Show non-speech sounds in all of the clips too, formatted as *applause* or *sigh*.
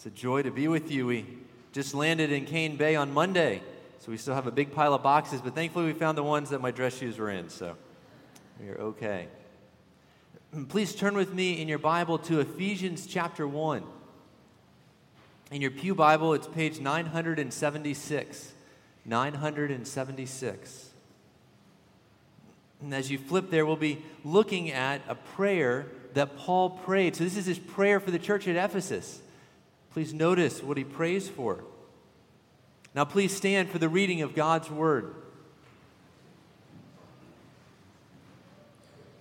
It's a joy to be with you. We just landed in Cane Bay on Monday, so we still have a big pile of boxes, but thankfully we found the ones that my dress shoes were in, so we are okay. *clears throat* Please turn with me in your Bible to Ephesians chapter 1. In your Pew Bible, it's page 976. 976. And as you flip there, we'll be looking at a prayer that Paul prayed. So, this is his prayer for the church at Ephesus. Please notice what he prays for. Now, please stand for the reading of God's word.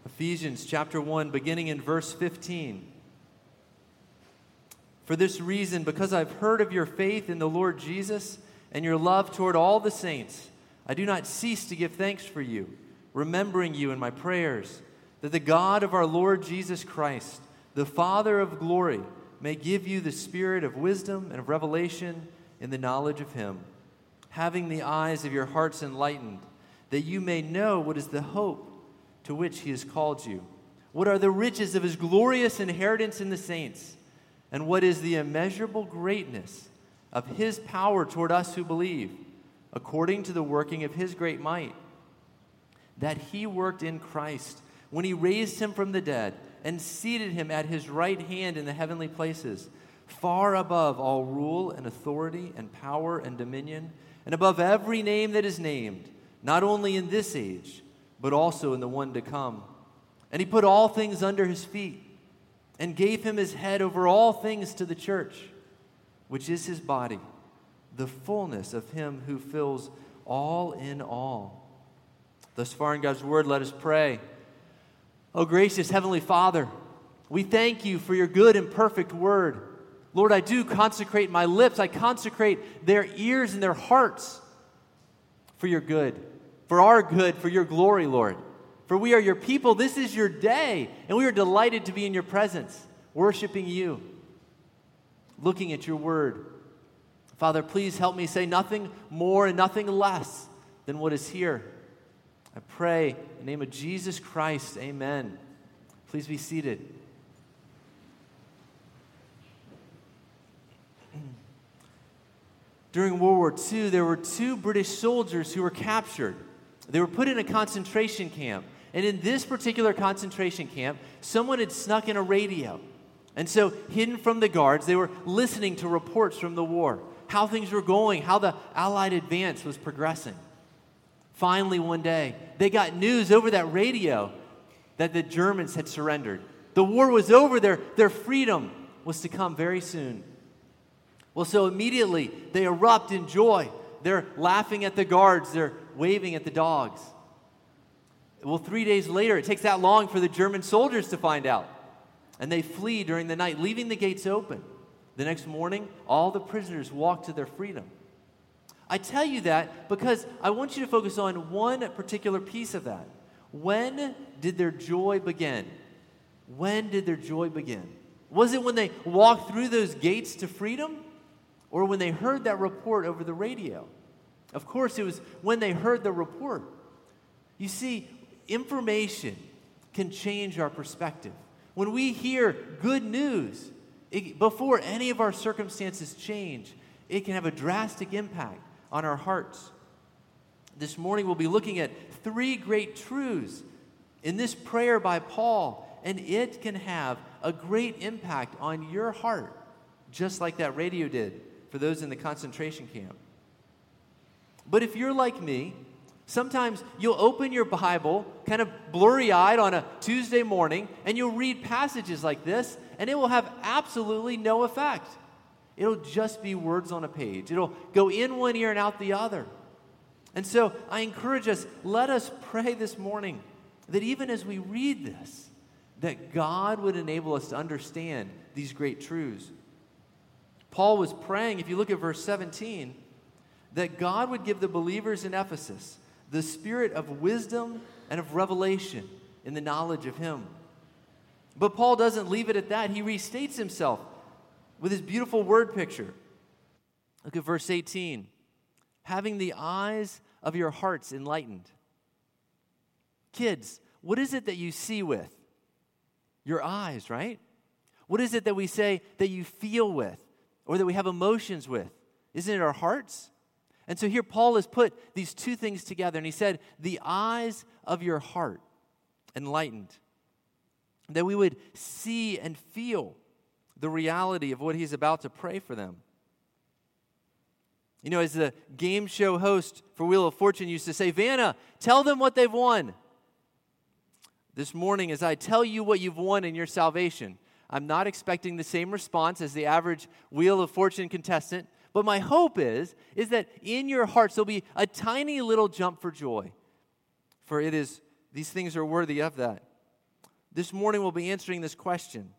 Ephesians chapter 1, beginning in verse 15. For this reason, because I've heard of your faith in the Lord Jesus and your love toward all the saints, I do not cease to give thanks for you, remembering you in my prayers, that the God of our Lord Jesus Christ, the Father of glory, may give you the spirit of wisdom and of revelation in the knowledge of Him, having the eyes of your hearts enlightened, that you may know what is the hope to which He has called you, what are the riches of His glorious inheritance in the saints, and what is the immeasurable greatness of His power toward us who believe, according to the working of His great might, that He worked in Christ when He raised Him from the dead and seated him at his right hand in the heavenly places, far above all rule and authority and power and dominion, and above every name that is named, not only in this age, but also in the one to come. And he put all things under his feet and gave him his head over all things to the church, which is his body, the fullness of him who fills all in all. Thus far in God's word, let us pray. Oh, gracious Heavenly Father, we thank you for your good and perfect word. Lord, I do consecrate my lips, I consecrate their ears and their hearts for your good, for our good, for your glory, Lord. For we are your people. This is your day, and we are delighted to be in your presence, worshiping you, looking at your word. Father, please help me say nothing more and nothing less than what is here. I pray the name of Jesus Christ, amen. Please be seated. *clears throat* During World War II, there were two British soldiers who were captured. They were put in a concentration camp. And in this particular concentration camp, someone had snuck in a radio. And so, hidden from the guards, they were listening to reports from the war, how things were going, how the Allied advance was progressing. Finally, one day, they got news over that radio that the Germans had surrendered. The war was over, their, their freedom was to come very soon. Well, so immediately they erupt in joy. They're laughing at the guards, they're waving at the dogs. Well, three days later, it takes that long for the German soldiers to find out. And they flee during the night, leaving the gates open. The next morning, all the prisoners walk to their freedom. I tell you that because I want you to focus on one particular piece of that. When did their joy begin? When did their joy begin? Was it when they walked through those gates to freedom or when they heard that report over the radio? Of course, it was when they heard the report. You see, information can change our perspective. When we hear good news, it, before any of our circumstances change, it can have a drastic impact on our hearts. This morning, we'll be looking at three great truths in this prayer by Paul, and it can have a great impact on your heart, just like that radio did for those in the concentration camp. But if you're like me, sometimes you'll open your Bible kind of blurry eyed on a Tuesday morning, and you'll read passages like this, and it will have absolutely no effect. It'll just be words on a page. It'll go in one ear and out the other. And so I encourage us, let us pray this morning that even as we read this, that God would enable us to understand these great truths. Paul was praying, if you look at verse 17, that God would give the believers in Ephesus the spirit of wisdom and of revelation in the knowledge of Him. But Paul doesn't leave it at that. He restates himself with his beautiful word picture. Look at verse 18 having the eyes of your hearts enlightened. Kids, what is it that you see with? Your eyes, right? What is it that we say that you feel with? or that we have emotions with? Isn't it our hearts? And so here Paul has put these two things together, and he said, The eyes of your heart enlightened, that we would see and feel the reality of what he's about to pray for them. You know, as the game show host for Wheel of Fortune used to say, Vanna, tell them what they've won. This morning, as I tell you what you've won in your salvation, I'm not expecting the same response as the average Wheel of Fortune contestant but my hope is, is that in your hearts there'll be a tiny little jump for joy. For it is, these things are worthy of that. This morning we'll be answering this question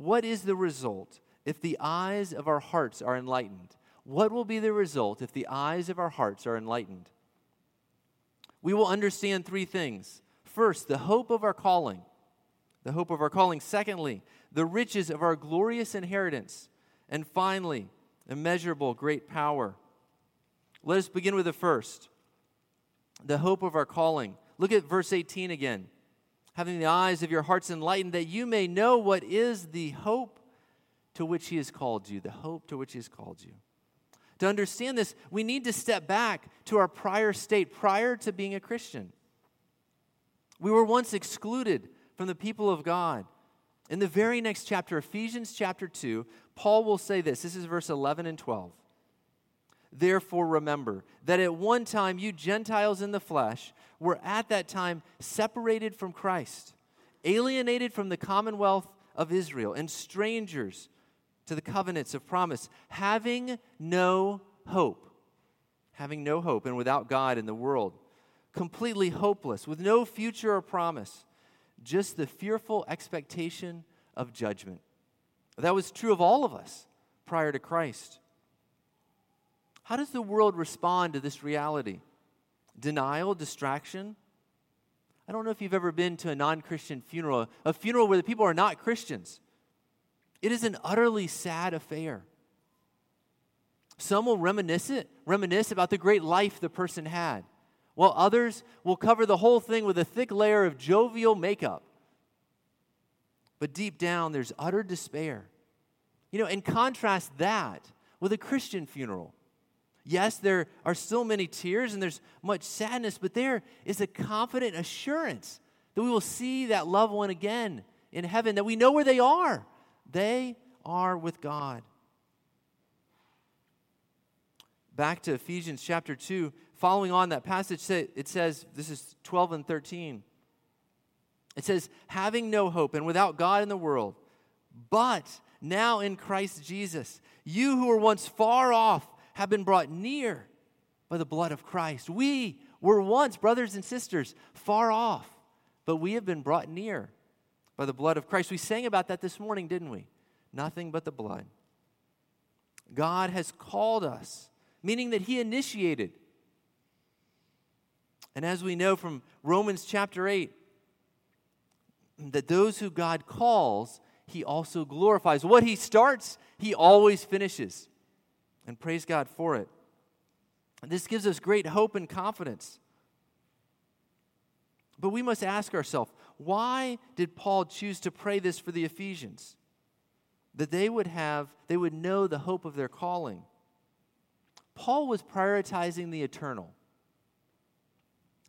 What is the result if the eyes of our hearts are enlightened? What will be the result if the eyes of our hearts are enlightened? We will understand three things. First, the hope of our calling. The hope of our calling. Secondly, the riches of our glorious inheritance. And finally, immeasurable, great power. Let us begin with the first the hope of our calling. Look at verse 18 again. Having the eyes of your hearts enlightened, that you may know what is the hope to which He has called you, the hope to which He has called you. To understand this, we need to step back to our prior state, prior to being a Christian. We were once excluded from the people of God. In the very next chapter, Ephesians chapter 2, Paul will say this. This is verse 11 and 12. Therefore, remember that at one time you Gentiles in the flesh were at that time separated from Christ, alienated from the commonwealth of Israel, and strangers to the covenants of promise, having no hope. Having no hope and without God in the world, completely hopeless, with no future or promise just the fearful expectation of judgment. That was true of all of us prior to Christ. How does the world respond to this reality? Denial, distraction? I don't know if you've ever been to a non Christian funeral, a funeral where the people are not Christians. It is an utterly sad affair. Some will reminisce, it, reminisce about the great life the person had while others will cover the whole thing with a thick layer of jovial makeup. But deep down, there's utter despair. You know, and contrast that with a Christian funeral. Yes, there are still many tears and there's much sadness, but there is a confident assurance that we will see that loved one again in heaven, that we know where they are. They are with God. Back to Ephesians chapter 2, following on that passage, it says, this is 12 and 13. It says, having no hope and without God in the world, but now in Christ Jesus, you who were once far off have been brought near by the blood of Christ. We were once, brothers and sisters, far off, but we have been brought near by the blood of Christ. We sang about that this morning, didn't we? Nothing but the blood. God has called us, meaning that He initiated and as we know from Romans chapter 8, that those who God calls, he also glorifies. What he starts, he always finishes. And praise God for it. And this gives us great hope and confidence. But we must ask ourselves why did Paul choose to pray this for the Ephesians? That they would have, they would know the hope of their calling. Paul was prioritizing the eternal.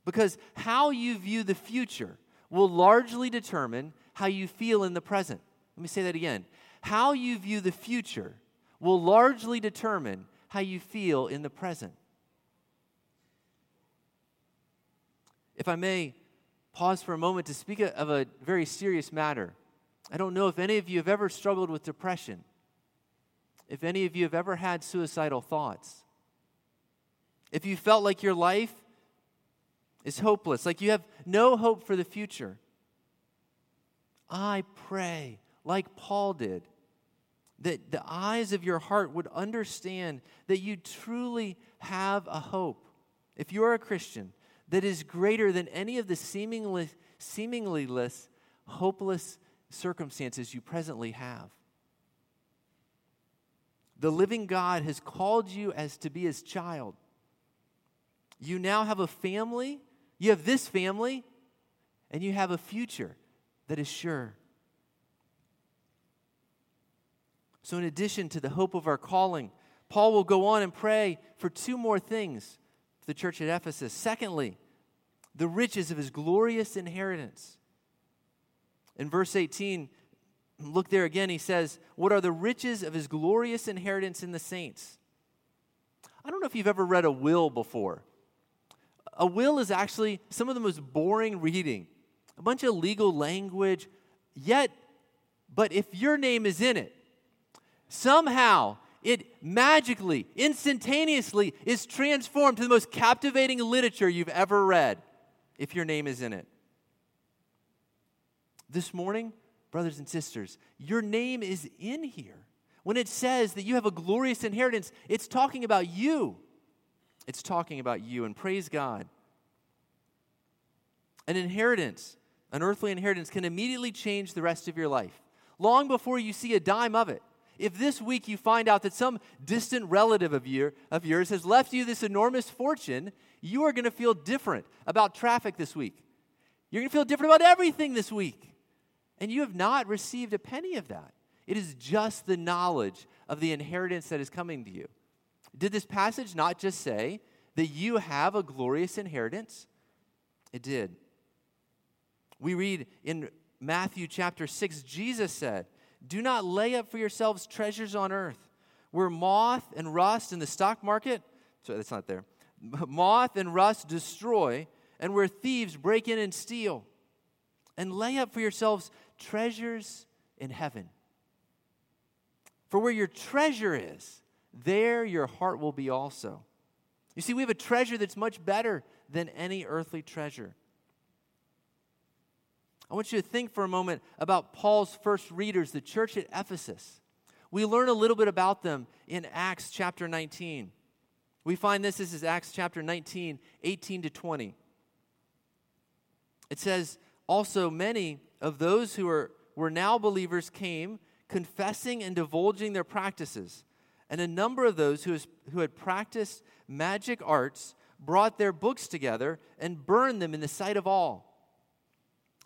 Because how you view the future will largely determine how you feel in the present. Let me say that again. How you view the future will largely determine how you feel in the present. If I may pause for a moment to speak of a very serious matter. I don't know if any of you have ever struggled with depression, if any of you have ever had suicidal thoughts, if you felt like your life is hopeless, like you have no hope for the future. I pray, like Paul did, that the eyes of your heart would understand that you truly have a hope. If you are a Christian, that is greater than any of the seemingly, seemingly less, hopeless circumstances you presently have. The living God has called you as to be his child. You now have a family you have this family, and you have a future that is sure. So, in addition to the hope of our calling, Paul will go on and pray for two more things for the church at Ephesus. Secondly, the riches of his glorious inheritance. In verse 18, look there again, he says, What are the riches of his glorious inheritance in the saints? I don't know if you've ever read a will before. A will is actually some of the most boring reading, a bunch of legal language, yet, but if your name is in it, somehow it magically, instantaneously is transformed to the most captivating literature you've ever read if your name is in it. This morning, brothers and sisters, your name is in here. When it says that you have a glorious inheritance, it's talking about you. It's talking about you, and praise God. An inheritance, an earthly inheritance, can immediately change the rest of your life, long before you see a dime of it. If this week you find out that some distant relative of, your, of yours has left you this enormous fortune, you are going to feel different about traffic this week. You're going to feel different about everything this week. And you have not received a penny of that. It is just the knowledge of the inheritance that is coming to you. Did this passage not just say that you have a glorious inheritance? It did. We read in Matthew chapter 6, Jesus said, Do not lay up for yourselves treasures on earth, where moth and rust in the stock market, sorry, that's not there, *laughs* moth and rust destroy, and where thieves break in and steal. And lay up for yourselves treasures in heaven. For where your treasure is, there your heart will be also. You see, we have a treasure that's much better than any earthly treasure. I want you to think for a moment about Paul's first readers, the church at Ephesus. We learn a little bit about them in Acts chapter 19. We find this, this is Acts chapter 19, 18 to 20. It says, Also, many of those who are, were now believers came, confessing and divulging their practices. And a number of those who, who had practiced magic arts brought their books together and burned them in the sight of all.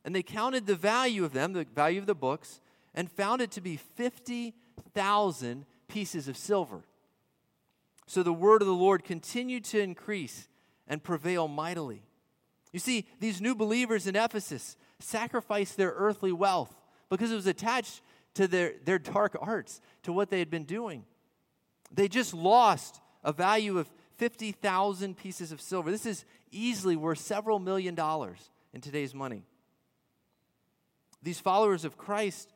And they counted the value of them, the value of the books, and found it to be 50,000 pieces of silver. So the word of the Lord continued to increase and prevail mightily. You see, these new believers in Ephesus sacrificed their earthly wealth because it was attached to their, their dark arts, to what they had been doing. They just lost a value of 50,000 pieces of silver. This is easily worth several million dollars in today's money these followers of Christ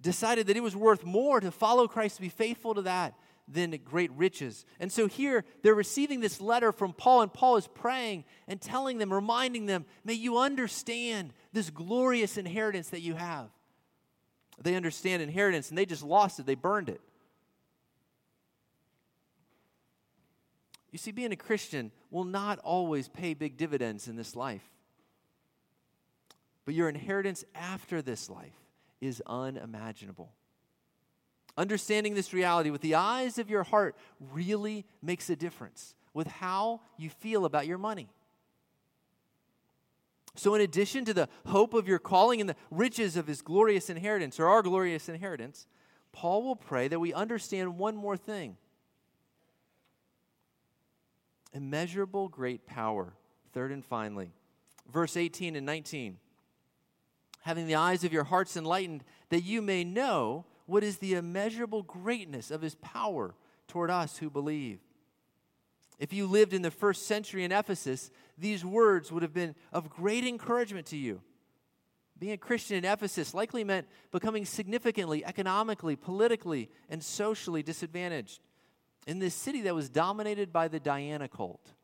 decided that it was worth more to follow Christ, to be faithful to that, than great riches. And so here they're receiving this letter from Paul, and Paul is praying and telling them, reminding them, may you understand this glorious inheritance that you have. They understand inheritance and they just lost it, they burned it. You see, being a Christian will not always pay big dividends in this life. But your inheritance after this life is unimaginable. Understanding this reality with the eyes of your heart really makes a difference with how you feel about your money. So, in addition to the hope of your calling and the riches of his glorious inheritance, or our glorious inheritance, Paul will pray that we understand one more thing immeasurable great power. Third and finally, verse 18 and 19 having the eyes of your hearts enlightened, that you may know what is the immeasurable greatness of his power toward us who believe. If you lived in the first century in Ephesus, these words would have been of great encouragement to you. Being a Christian in Ephesus likely meant becoming significantly economically, politically, and socially disadvantaged in this city that was dominated by the Diana cult.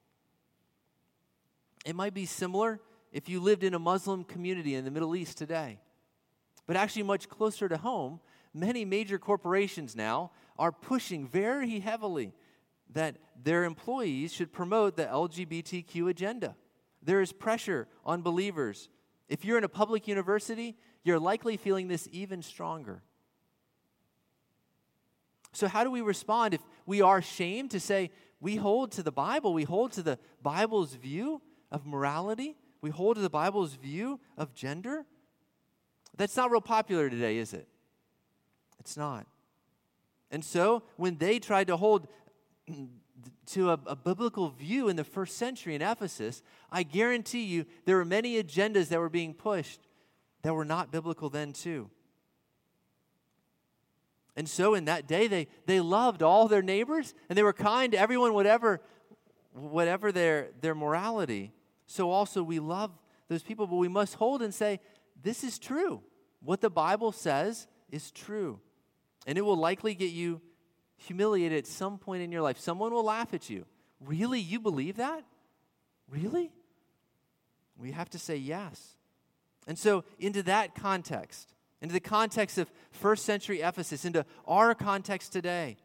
It might be similar if you lived in a Muslim community in the Middle East today. But actually, much closer to home, many major corporations now are pushing very heavily that their employees should promote the LGBTQ agenda. There is pressure on believers. If you're in a public university, you're likely feeling this even stronger. So, how do we respond if we are shamed to say we hold to the Bible, we hold to the Bible's view of morality? We hold to the Bible's view of gender? That's not real popular today, is it? It's not. And so when they tried to hold to a, a, biblical view in the first century in Ephesus, I guarantee you there were many agendas that were being pushed that were not biblical then, too. And so in that day, they, they loved all their neighbors and they were kind to everyone, whatever, whatever their, their morality. So also we love those people, but we must hold and say, this is true. What the Bible says is true. And it will likely get you humiliated at some point in your life. Someone will laugh at you. Really? You believe that? Really? We have to say yes. And so, into that context, into the context of first century Ephesus, into our context today,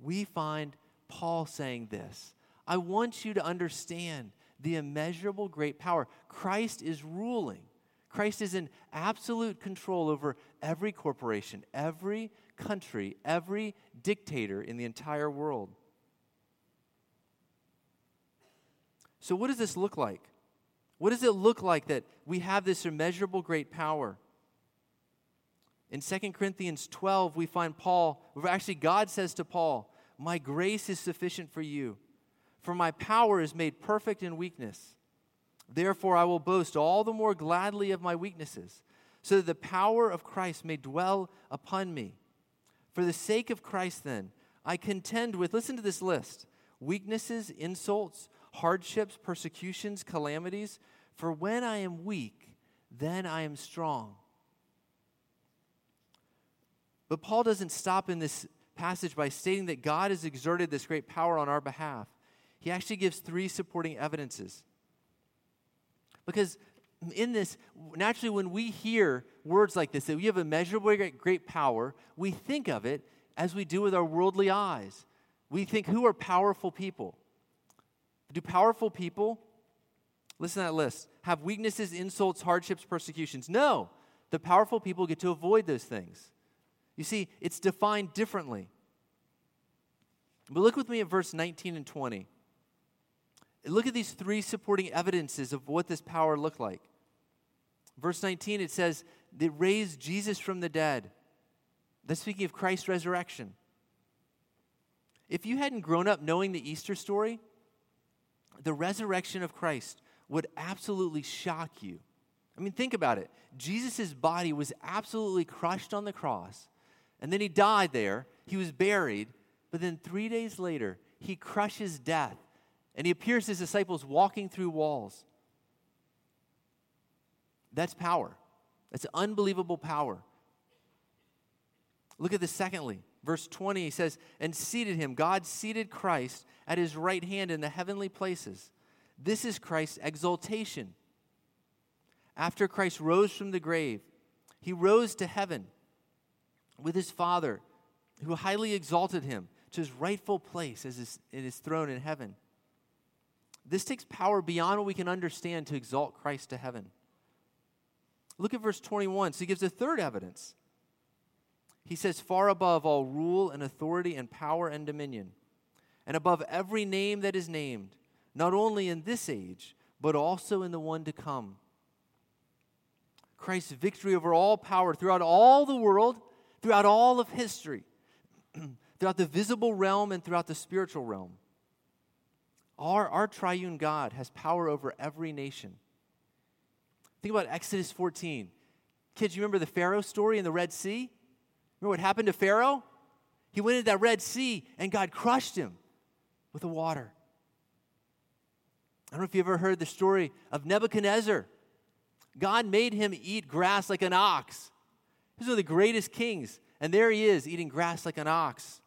we find Paul saying this I want you to understand the immeasurable great power. Christ is ruling. Christ is in absolute control over every corporation, every country, every dictator in the entire world. So, what does this look like? What does it look like that we have this immeasurable great power? In 2 Corinthians 12, we find Paul, actually, God says to Paul, My grace is sufficient for you, for my power is made perfect in weakness. Therefore, I will boast all the more gladly of my weaknesses, so that the power of Christ may dwell upon me. For the sake of Christ, then, I contend with, listen to this list weaknesses, insults, hardships, persecutions, calamities. For when I am weak, then I am strong. But Paul doesn't stop in this passage by stating that God has exerted this great power on our behalf. He actually gives three supporting evidences. Because in this, naturally, when we hear words like this, that we have immeasurable great power, we think of it as we do with our worldly eyes. We think, who are powerful people? Do powerful people, listen to that list, have weaknesses, insults, hardships, persecutions? No. The powerful people get to avoid those things. You see, it's defined differently. But look with me at verse 19 and 20. Look at these three supporting evidences of what this power looked like. Verse 19, it says, they raised Jesus from the dead. That's speaking of Christ's resurrection. If you hadn't grown up knowing the Easter story, the resurrection of Christ would absolutely shock you. I mean, think about it. Jesus' body was absolutely crushed on the cross, and then he died there. He was buried, but then three days later, he crushes death, and he appears to his disciples walking through walls. That's power. That's unbelievable power. Look at this secondly. Verse 20 he says, And seated him, God seated Christ at his right hand in the heavenly places. This is Christ's exaltation. After Christ rose from the grave, he rose to heaven with his Father, who highly exalted him to his rightful place as his, in his throne in heaven. This takes power beyond what we can understand to exalt Christ to heaven. Look at verse 21. So he gives a third evidence. He says, Far above all rule and authority and power and dominion, and above every name that is named, not only in this age, but also in the one to come. Christ's victory over all power throughout all the world, throughout all of history, *clears throat* throughout the visible realm and throughout the spiritual realm. Our, our triune God has power over every nation. Think about Exodus 14. Kids, you remember the Pharaoh story in the Red Sea? Remember what happened to Pharaoh? He went into that Red Sea and God crushed him with the water. I don't know if you've ever heard the story of Nebuchadnezzar. God made him eat grass like an ox. He's one of the greatest kings. And there he is, eating grass like an ox.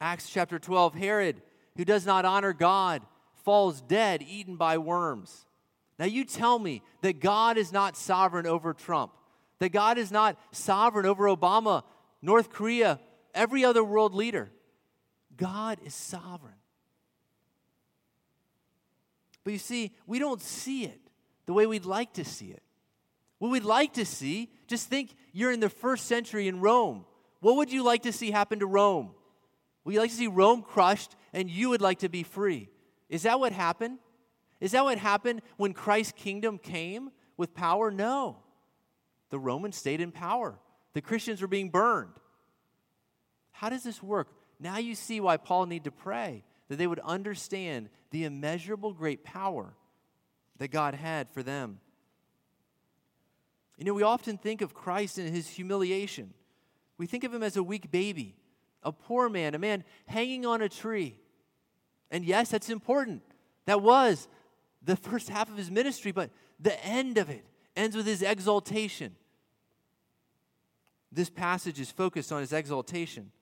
Acts chapter 12 Herod, who does not honor God, falls dead, eaten by worms. Now, you tell me that God is not sovereign over Trump, that God is not sovereign over Obama, North Korea, every other world leader. God is sovereign. But you see, we don't see it the way we'd like to see it. What we'd like to see, just think you're in the first century in Rome. What would you like to see happen to Rome? Would you like to see Rome crushed and you would like to be free? Is that what happened? Is that what happened when Christ's kingdom came with power? No. The Romans stayed in power. The Christians were being burned. How does this work? Now you see why Paul need to pray, that they would understand the immeasurable great power that God had for them. You know, we often think of Christ in his humiliation. We think of him as a weak baby, a poor man, a man hanging on a tree. And yes, that's important. That was the first half of his ministry, but the end of it ends with his exaltation. This passage is focused on his exaltation.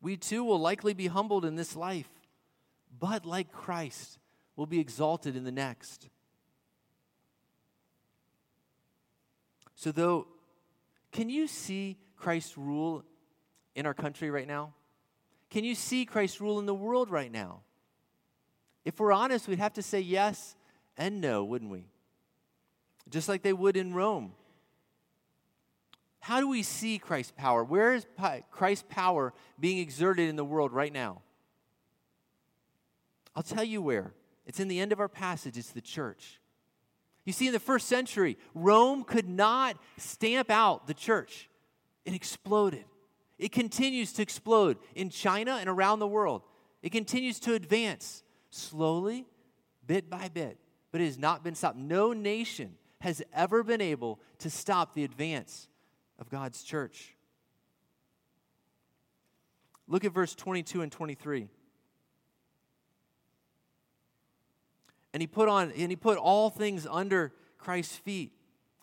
We too will likely be humbled in this life, but like Christ, will be exalted in the next. So, though, can you see Christ's rule in our country right now? Can you see Christ rule in the world right now? If we're honest, we'd have to say yes and no, wouldn't we? Just like they would in Rome. How do we see Christ's power? Where is Christ's power being exerted in the world right now? I'll tell you where. It's in the end of our passage, it's the church. You see, in the first century, Rome could not stamp out the church, it exploded. It continues to explode in China and around the world. It continues to advance slowly, bit by bit, but it has not been stopped. No nation has ever been able to stop the advance of God's church. Look at verse 22 and 23. And he put on and he put all things under Christ's feet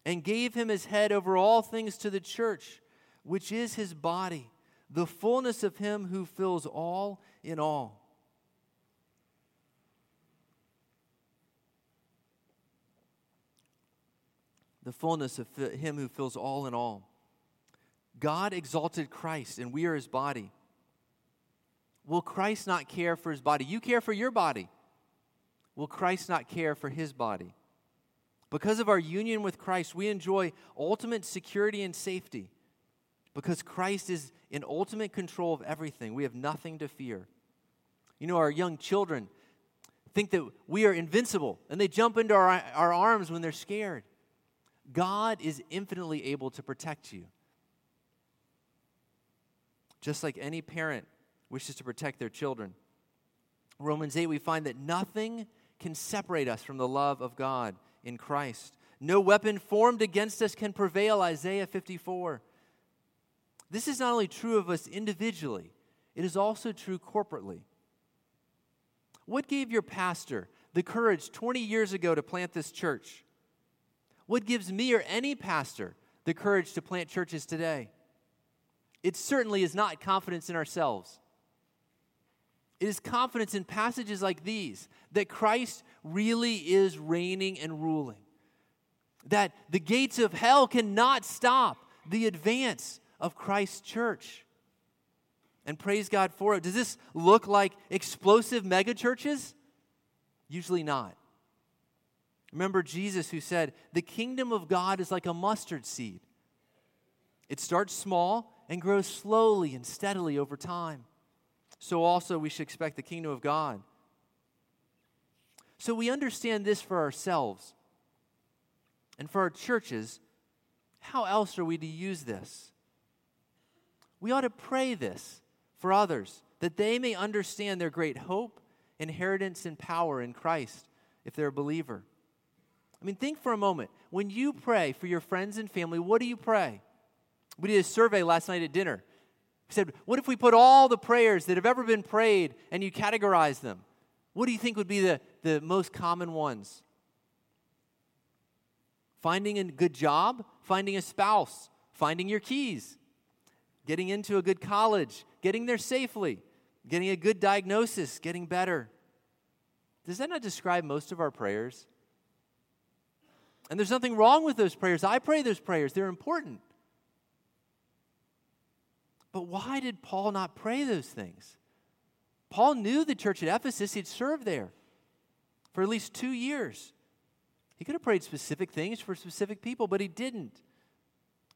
and gave him his head over all things to the church, which is his body, the fullness of him who fills all in all. The fullness of him who fills all in all. God exalted Christ, and we are his body. Will Christ not care for his body? You care for your body. Will Christ not care for his body? Because of our union with Christ, we enjoy ultimate security and safety. Because Christ is in ultimate control of everything, we have nothing to fear. You know, our young children think that we are invincible and they jump into our, our arms when they're scared. God is infinitely able to protect you just like any parent wishes to protect their children. Romans 8, we find that nothing can separate us from the love of God in Christ. No weapon formed against us can prevail, Isaiah 54. This is not only true of us individually, it is also true corporately. What gave your pastor the courage 20 years ago to plant this church? What gives me or any pastor the courage to plant churches today? It certainly is not confidence in ourselves. It is confidence in passages like these that Christ really is reigning and ruling. That the gates of hell cannot stop the advance of Christ's church. And praise God for it. Does this look like explosive mega churches? Usually not. Remember Jesus who said, The kingdom of God is like a mustard seed. It starts small and grows slowly and steadily over time. So also we should expect the kingdom of God. So we understand this for ourselves and for our churches. How else are we to use this? We ought to pray this for others that they may understand their great hope, inheritance, and power in Christ if they're a believer. I mean, think for a moment. When you pray for your friends and family, what do you pray? We did a survey last night at dinner. We said, What if we put all the prayers that have ever been prayed and you categorize them? What do you think would be the, the most common ones? Finding a good job, finding a spouse, finding your keys, getting into a good college, getting there safely, getting a good diagnosis, getting better. Does that not describe most of our prayers? And there's nothing wrong with those prayers. I pray those prayers, they're important. But why did Paul not pray those things? Paul knew the church at Ephesus, he'd served there for at least two years. He could have prayed specific things for specific people, but he didn't.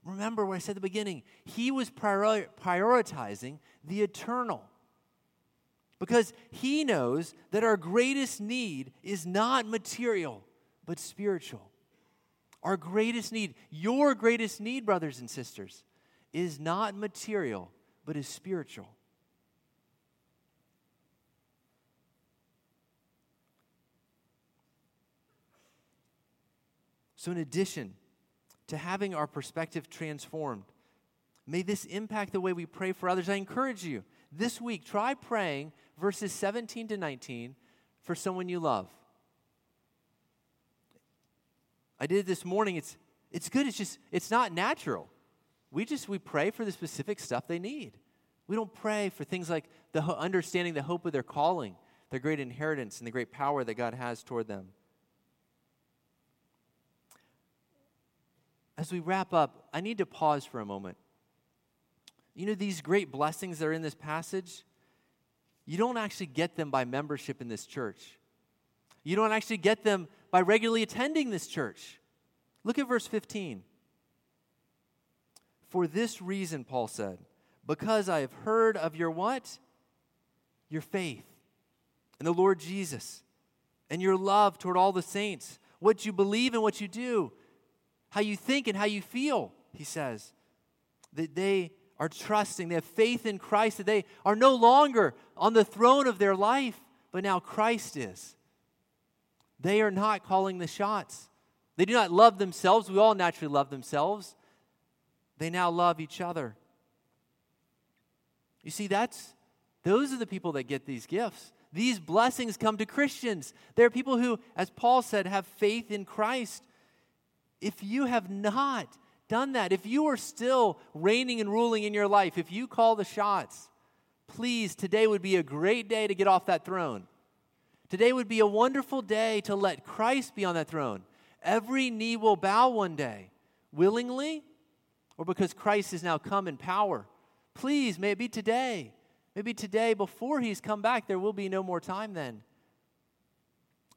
Remember what I said at the beginning. He was priori- prioritizing the eternal. Because he knows that our greatest need is not material, but spiritual. Our greatest need, your greatest need, brothers and sisters, is not material, but is spiritual. So, in addition to having our perspective transformed, may this impact the way we pray for others. I encourage you this week, try praying verses 17 to 19 for someone you love. I did it this morning. It's, it's good. It's just, it's not natural. We just, we pray for the specific stuff they need. We don't pray for things like the understanding the hope of their calling, their great inheritance, and the great power that God has toward them. As we wrap up, I need to pause for a moment. You know, these great blessings that are in this passage, you don't actually get them by membership in this church. You don't actually get them by regularly attending this church. Look at verse 15. For this reason, Paul said, because I have heard of your what? Your faith in the Lord Jesus and your love toward all the saints, what you believe and what you do, how you think and how you feel, he says. That they are trusting, they have faith in Christ, that they are no longer on the throne of their life, but now Christ is. They are not calling the shots. They do not love themselves. We all naturally love themselves. They now love each other. You see, that's those are the people that get these gifts. These blessings come to Christians. They're people who, as Paul said, have faith in Christ. If you have not done that, if you are still reigning and ruling in your life, if you call the shots, please, today would be a great day to get off that throne. Today would be a wonderful day to let Christ be on that throne. Every knee will bow one day, willingly or because Christ has now come in power. Please, may it be today. Maybe today, before he's come back, there will be no more time then.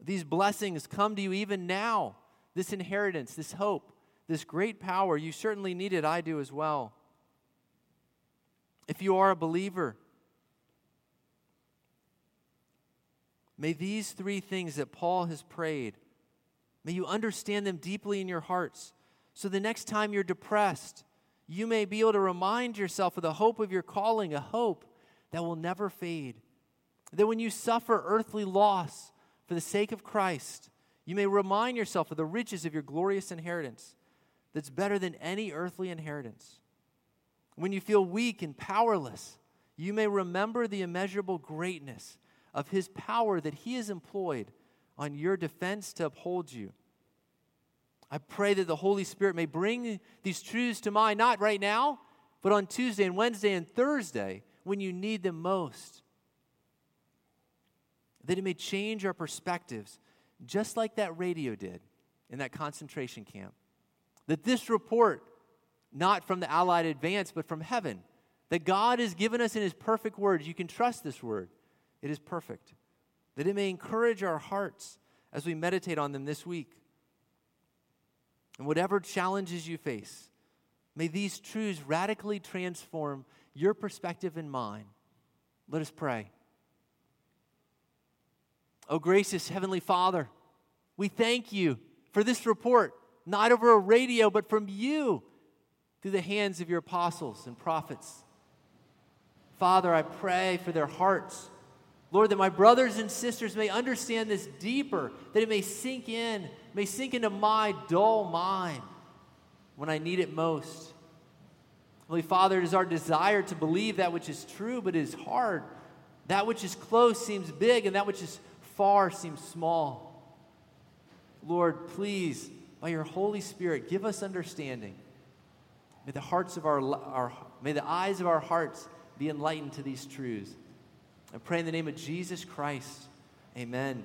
These blessings come to you even now. This inheritance, this hope, this great power. You certainly need it. I do as well. If you are a believer, May these three things that Paul has prayed, may you understand them deeply in your hearts. So the next time you're depressed, you may be able to remind yourself of the hope of your calling, a hope that will never fade. That when you suffer earthly loss for the sake of Christ, you may remind yourself of the riches of your glorious inheritance that's better than any earthly inheritance. When you feel weak and powerless, you may remember the immeasurable greatness of his power that he has employed on your defense to uphold you. I pray that the Holy Spirit may bring these truths to mind, not right now, but on Tuesday and Wednesday and Thursday when you need them most. That it may change our perspectives, just like that radio did in that concentration camp. That this report, not from the Allied advance, but from heaven, that God has given us in His perfect word. You can trust this word it is perfect, that it may encourage our hearts as we meditate on them this week. And whatever challenges you face, may these truths radically transform your perspective and mine. Let us pray. Oh, gracious Heavenly Father, we thank you for this report, not over a radio, but from you through the hands of your apostles and prophets. Father, I pray for their hearts Lord, that my brothers and sisters may understand this deeper, that it may sink in, may sink into my dull mind when I need it most. Holy Father, it is our desire to believe that which is true, but is hard. That which is close seems big, and that which is far seems small. Lord, please, by your Holy Spirit, give us understanding. May the hearts of our, our may the eyes of our hearts be enlightened to these truths. I pray in the name of Jesus Christ. Amen.